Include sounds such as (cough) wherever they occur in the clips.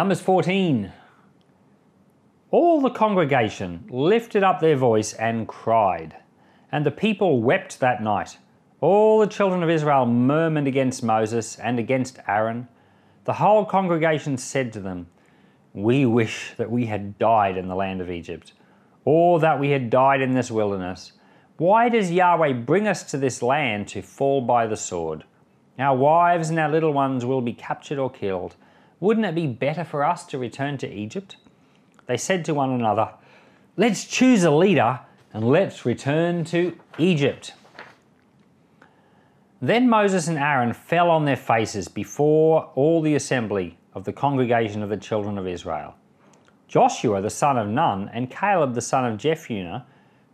Numbers 14. All the congregation lifted up their voice and cried, and the people wept that night. All the children of Israel murmured against Moses and against Aaron. The whole congregation said to them, We wish that we had died in the land of Egypt, or that we had died in this wilderness. Why does Yahweh bring us to this land to fall by the sword? Our wives and our little ones will be captured or killed. Wouldn't it be better for us to return to Egypt? They said to one another, Let's choose a leader and let's return to Egypt. Then Moses and Aaron fell on their faces before all the assembly of the congregation of the children of Israel. Joshua the son of Nun and Caleb the son of Jephunneh,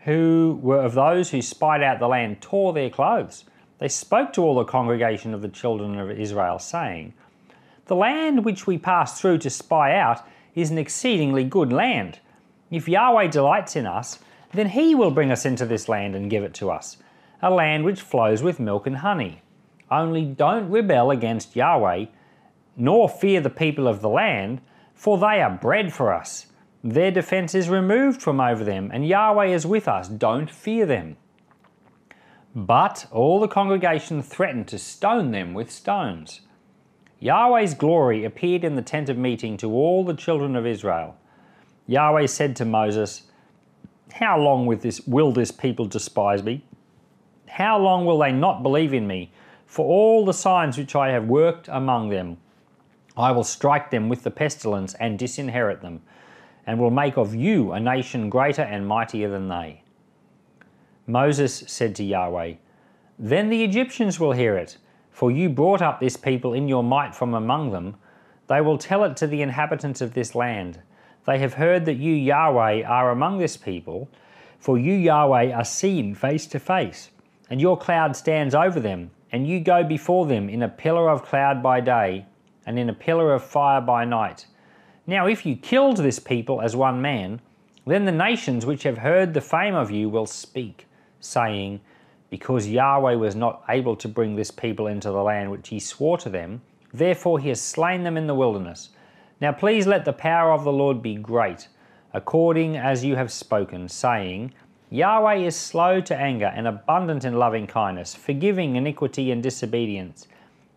who were of those who spied out the land, tore their clothes. They spoke to all the congregation of the children of Israel, saying, The land which we pass through to spy out is an exceedingly good land. If Yahweh delights in us, then he will bring us into this land and give it to us a land which flows with milk and honey. Only don't rebel against Yahweh, nor fear the people of the land, for they are bread for us. Their defense is removed from over them, and Yahweh is with us. Don't fear them. But all the congregation threatened to stone them with stones. Yahweh's glory appeared in the tent of meeting to all the children of Israel. Yahweh said to Moses, How long will this, people despise me? How long will they not believe in me? For all the signs which I have worked among them, I will strike them with the pestilence and disinherit them, and will make of you a nation greater and mightier than they. Moses said to Yahweh, Then the Egyptians will hear it, for you brought up this people in your might from among them. They will tell it to the inhabitants of this land. They have heard that you, Yahweh, are among this people, for you, Yahweh, are seen face to face and your cloud stands over them, and you go before them in a pillar of cloud by day, and in a pillar of fire by night. Now, if you killed this people as one man, then the nations which have heard the fame of you will speak, saying, Because Yahweh was not able to bring this people into the land which he swore to them, therefore he has slain them in the wilderness. Now please let the power of the Lord be great, according as you have spoken, saying, Yahweh is slow to anger and abundant in loving kindness, forgiving iniquity and disobedience,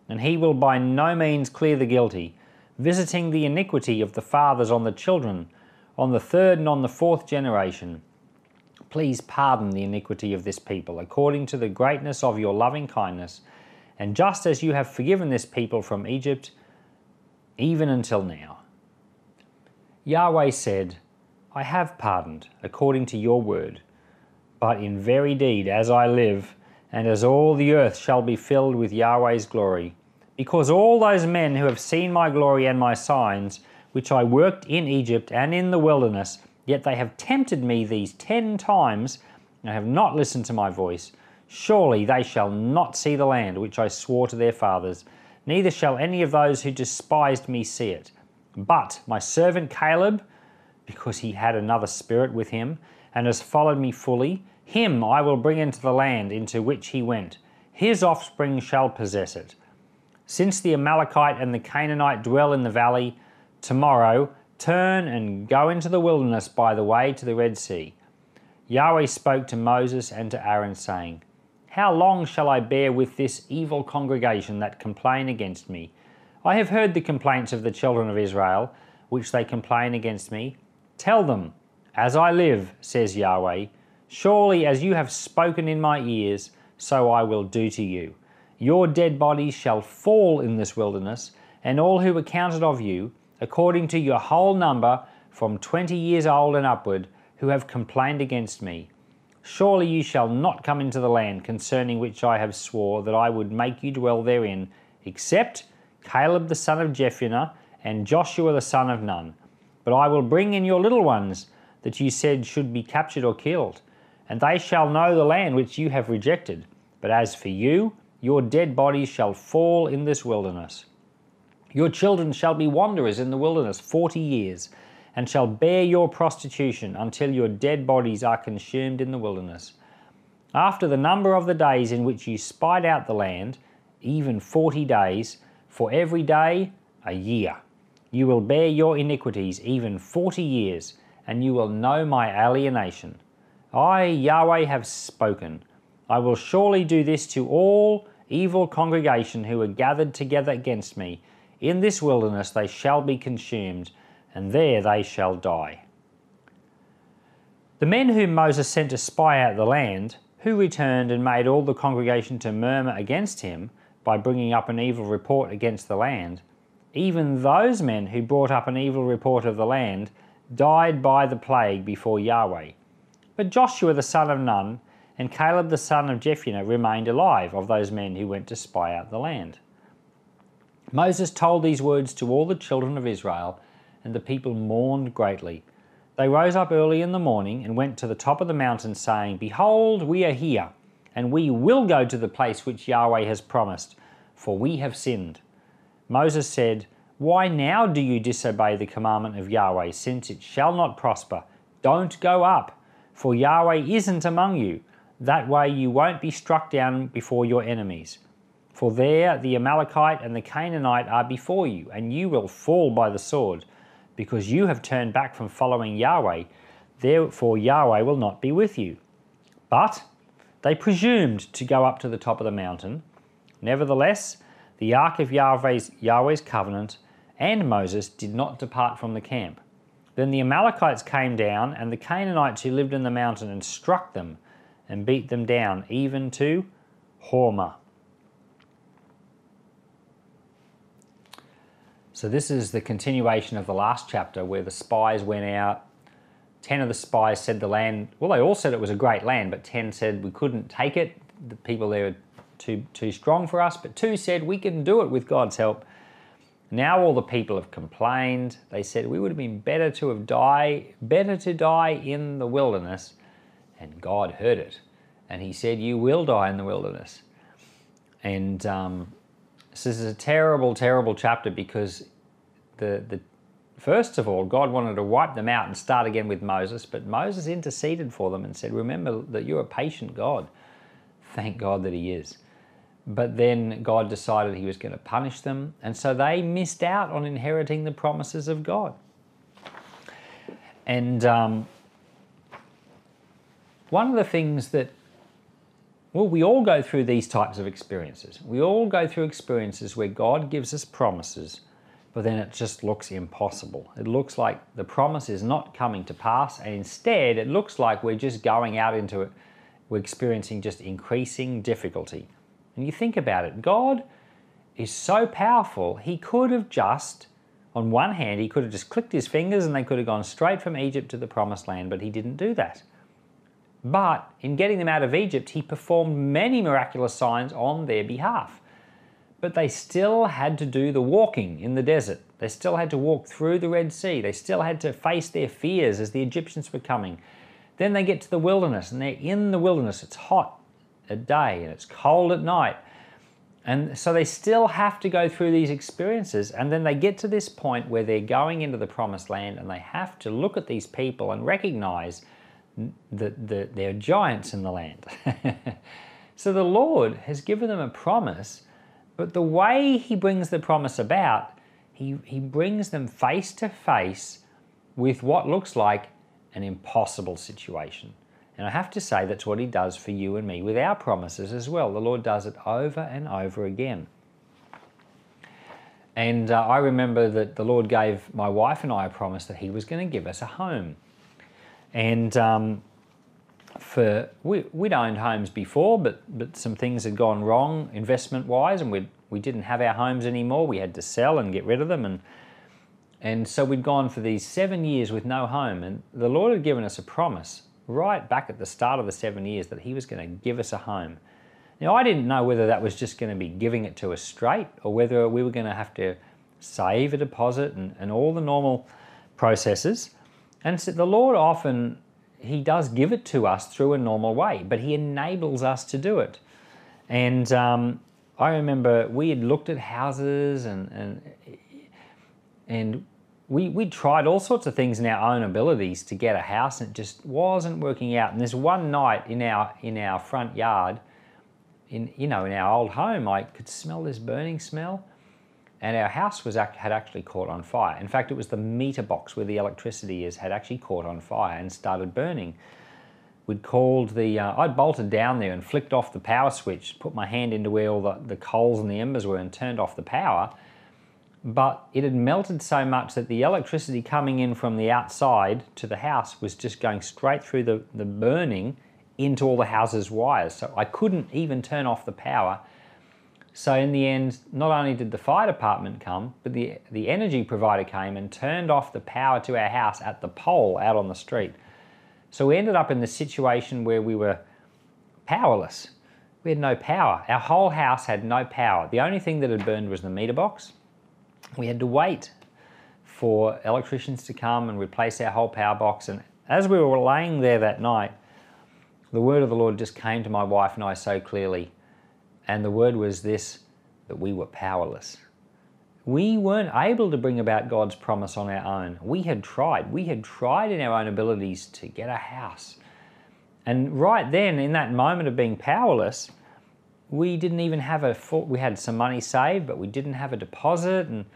and he will by no means clear the guilty, visiting the iniquity of the fathers on the children, on the third and on the fourth generation. Please pardon the iniquity of this people, according to the greatness of your loving kindness, and just as you have forgiven this people from Egypt, even until now. Yahweh said, I have pardoned, according to your word but in very deed as I live, and as all the earth shall be filled with Yahweh's glory. Because all those men who have seen my glory and my signs, which I worked in Egypt and in the wilderness, yet they have tempted me these ten times, and have not listened to my voice, surely they shall not see the land which I swore to their fathers, neither shall any of those who despised me see it. But my servant Caleb, because he had another spirit with him, and has followed me fully, him I will bring into the land into which he went. His offspring shall possess it. Since the Amalekite and the Canaanite dwell in the valley, tomorrow turn and go into the wilderness by the way to the Red Sea. Yahweh spoke to Moses and to Aaron, saying, How long shall I bear with this evil congregation that complain against me? I have heard the complaints of the children of Israel, which they complain against me. Tell them, As I live, says Yahweh, Surely as you have spoken in my ears, so I will do to you. Your dead bodies shall fall in this wilderness, and all who were counted of you, according to your whole number, from twenty years old and upward, who have complained against me. Surely you shall not come into the land concerning which I have swore that I would make you dwell therein, except Caleb the son of Jephunneh and Joshua the son of Nun. But I will bring in your little ones that you said should be captured or killed and they shall know the land which you have rejected. But as for you, your dead bodies shall fall in this wilderness. Your children shall be wanderers in the wilderness forty years, and shall bear your prostitution until your dead bodies are consumed in the wilderness. After the number of the days in which you spied out the land, even forty days, for every day a year. You will bear your iniquities even forty years, and you will know my alienation. I, Yahweh, have spoken. I will surely do this to all evil congregation who are gathered together against me. In this wilderness they shall be consumed, and there they shall die. The men whom Moses sent to spy out the land, who returned and made all the congregation to murmur against him by bringing up an evil report against the land, even those men who brought up an evil report of the land died by the plague before Yahweh. But Joshua the son of Nun and Caleb the son of Jephunneh remained alive of those men who went to spy out the land. Moses told these words to all the children of Israel, and the people mourned greatly. They rose up early in the morning and went to the top of the mountain, saying, Behold, we are here, and we will go to the place which Yahweh has promised, for we have sinned. Moses said, Why now do you disobey the commandment of Yahweh, since it shall not prosper? Don't go up, for Yahweh isn't among you that way you won't be struck down before your enemies. For there the Amalekite and the Canaanite are before you, and you will fall by the sword, because you have turned back from following Yahweh. Therefore Yahweh will not be with you. But they presumed to go up to the top of the mountain. Nevertheless, the ark of Yahweh's, Yahweh's covenant and Moses did not depart from the camp. Then the Amalekites came down, and the Canaanites who lived in the mountain, and struck them and beat them down, even to Hormah. So, this is the continuation of the last chapter where the spies went out. Ten of the spies said the land, well, they all said it was a great land, but ten said we couldn't take it. The people there were too, too strong for us, but two said we can do it with God's help. Now all the people have complained. They said we would have been better to have died, better to die in the wilderness and God heard it. And he said, You will die in the wilderness. And um, this is a terrible, terrible chapter because the, the first of all, God wanted to wipe them out and start again with Moses, but Moses interceded for them and said, Remember that you're a patient God. Thank God that He is. But then God decided He was going to punish them, and so they missed out on inheriting the promises of God. And um, one of the things that, well, we all go through these types of experiences. We all go through experiences where God gives us promises, but then it just looks impossible. It looks like the promise is not coming to pass, and instead, it looks like we're just going out into it, we're experiencing just increasing difficulty. And you think about it, God is so powerful, He could have just, on one hand, He could have just clicked His fingers and they could have gone straight from Egypt to the promised land, but He didn't do that. But in getting them out of Egypt, he performed many miraculous signs on their behalf. But they still had to do the walking in the desert. They still had to walk through the Red Sea. They still had to face their fears as the Egyptians were coming. Then they get to the wilderness, and they're in the wilderness. It's hot at day and it's cold at night. And so they still have to go through these experiences. And then they get to this point where they're going into the promised land and they have to look at these people and recognize that the, they're giants in the land. (laughs) so the Lord has given them a promise, but the way He brings the promise about, He, he brings them face to face with what looks like an impossible situation. And I have to say, that's what He does for you and me with our promises as well. The Lord does it over and over again. And uh, I remember that the Lord gave my wife and I a promise that He was going to give us a home. And um, for we, we'd owned homes before, but but some things had gone wrong investment wise, and we we didn't have our homes anymore. We had to sell and get rid of them, and and so we'd gone for these seven years with no home. And the Lord had given us a promise right back at the start of the seven years that He was going to give us a home. Now I didn't know whether that was just going to be giving it to us straight, or whether we were going to have to save a deposit and, and all the normal processes. And so the Lord often, He does give it to us through a normal way, but He enables us to do it. And um, I remember we had looked at houses and, and, and we, we tried all sorts of things in our own abilities to get a house and it just wasn't working out. And this one night in our, in our front yard, in, you know, in our old home, I could smell this burning smell. And our house was had actually caught on fire. In fact, it was the meter box where the electricity is had actually caught on fire and started burning. We'd called the, uh, I'd bolted down there and flicked off the power switch, put my hand into where all the, the coals and the embers were and turned off the power. But it had melted so much that the electricity coming in from the outside to the house was just going straight through the, the burning into all the house's wires. So I couldn't even turn off the power so in the end, not only did the fire department come, but the, the energy provider came and turned off the power to our house at the pole out on the street. So we ended up in the situation where we were powerless. We had no power. Our whole house had no power. The only thing that had burned was the meter box. We had to wait for electricians to come and replace our whole power box. And as we were laying there that night, the word of the Lord just came to my wife and I so clearly and the word was this that we were powerless. We weren't able to bring about God's promise on our own. We had tried. We had tried in our own abilities to get a house. And right then, in that moment of being powerless, we didn't even have a we had some money saved, but we didn't have a deposit. And,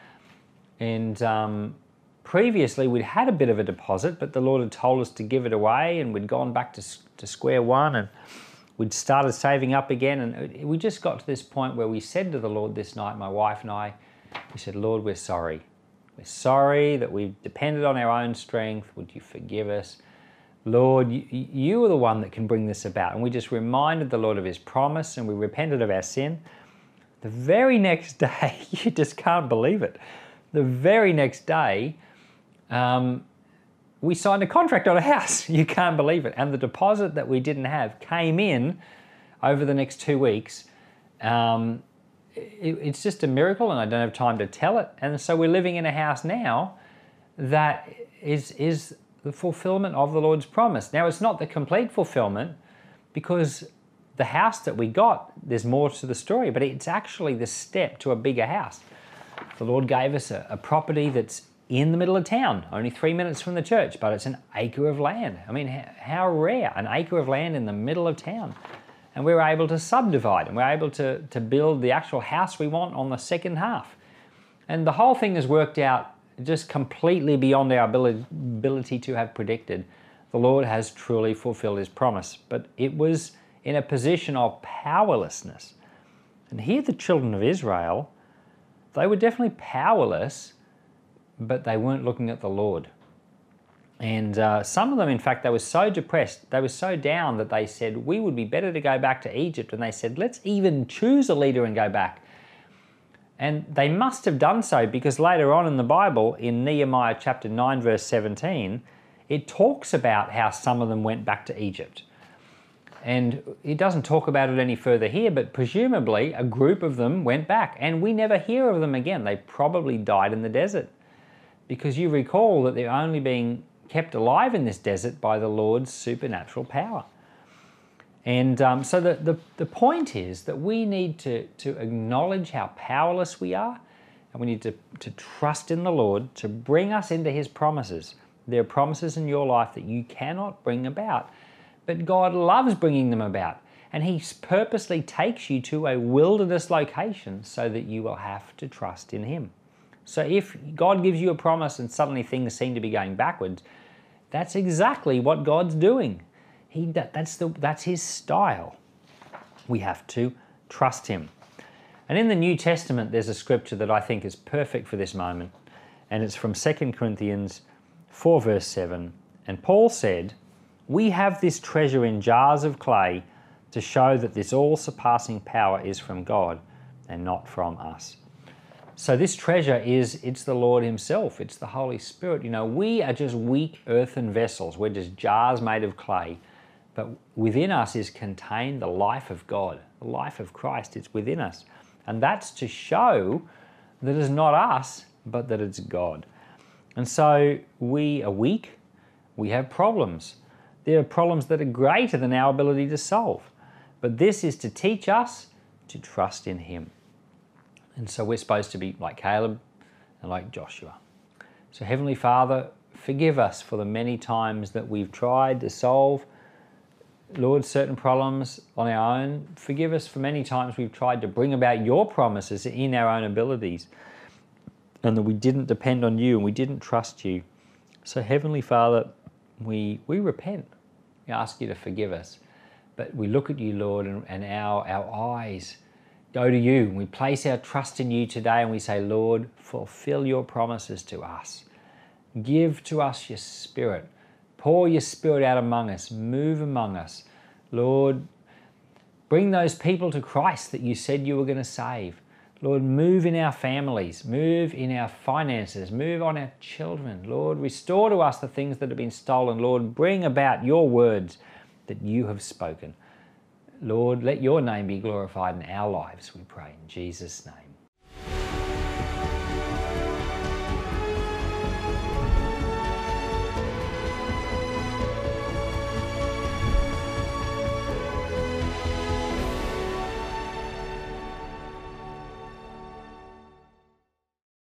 and um, previously, we'd had a bit of a deposit, but the Lord had told us to give it away, and we'd gone back to, to square one. And we'd started saving up again, and we just got to this point where we said to the Lord this night, my wife and I, we said, Lord, we're sorry. We're sorry that we've depended on our own strength. Would you forgive us? Lord, you, you are the one that can bring this about. And we just reminded the Lord of his promise and we repented of our sin. The very next (laughs) day, you just can't believe it. The very next day, um, we signed a contract on a house. (laughs) You can't believe it. And the deposit that we didn't have came in over the next two weeks. Um, it, it's just a miracle, and I don't have time to tell it. And so we're living in a house now that is, is the fulfillment of the Lord's promise. Now, it's not the complete fulfillment because the house that we got, there's more to the story, but it's actually the step to a bigger house. The Lord gave us a, a property that's in the middle of town, only three minutes from the church, but it's an acre of land. I mean, how rare, an acre of land in the middle of town. And we were able to subdivide and we we're able to, to build the actual house we want on the second half. And the whole thing has worked out just completely beyond our ability to have predicted. The Lord has truly fulfilled his promise, but it was in a position of powerlessness. And here, the children of Israel, they were definitely powerless but they weren't looking at the Lord. And uh, some of them, in fact, they were so depressed, they were so down that they said, We would be better to go back to Egypt. And they said, Let's even choose a leader and go back. And they must have done so because later on in the Bible, in Nehemiah chapter 9, verse 17, it talks about how some of them went back to Egypt. And it doesn't talk about it any further here, but presumably a group of them went back, and we never hear of them again. They probably died in the desert because you recall that they're only being kept alive in this desert by the Lord's supernatural power. And um, so the, the, the point is that we need to, to acknowledge how powerless we are, and we need to, to trust in the Lord to bring us into His promises. There are promises in your life that you cannot bring about, but God loves bringing them about. And He purposely takes you to a wilderness location so that you will have to trust in Him. So if God gives you a promise and suddenly things seem to be going backwards, that's exactly what God's doing. He, that, that's, the, that's his style. We have to trust him. And in the New Testament, there's a scripture that I think is perfect for this moment, and it's from 2 Corinthians 4, verse 7. And Paul said, We have this treasure in jars of clay to show that this all surpassing power is from God and not from us. So this treasure is it's the Lord himself. It's the Holy Spirit. You know, we are just weak earthen vessels. We're just jars made of clay. But within us is contained the life of God, the life of Christ. It's within us. And that's to show that it's not us, but that it's God. And so we are weak. We have problems. There are problems that are greater than our ability to solve. But this is to teach us to trust in Him. And so we're supposed to be like Caleb and like Joshua. So, Heavenly Father, forgive us for the many times that we've tried to solve, Lord, certain problems on our own. Forgive us for many times we've tried to bring about your promises in our own abilities. and that we didn't depend on you and we didn't trust you. So, Heavenly Father, we, we repent. We ask you to forgive us. But we look at you, Lord, and, and our, our eyes go to you. We place our trust in you today and we say, Lord, fulfill your promises to us. Give to us your spirit. Pour your spirit out among us. Move among us. Lord, bring those people to Christ that you said you were going to save. Lord, move in our families, move in our finances, move on our children. Lord, restore to us the things that have been stolen. Lord, bring about your words that you have spoken. Lord, let your name be glorified in our lives, we pray. In Jesus' name.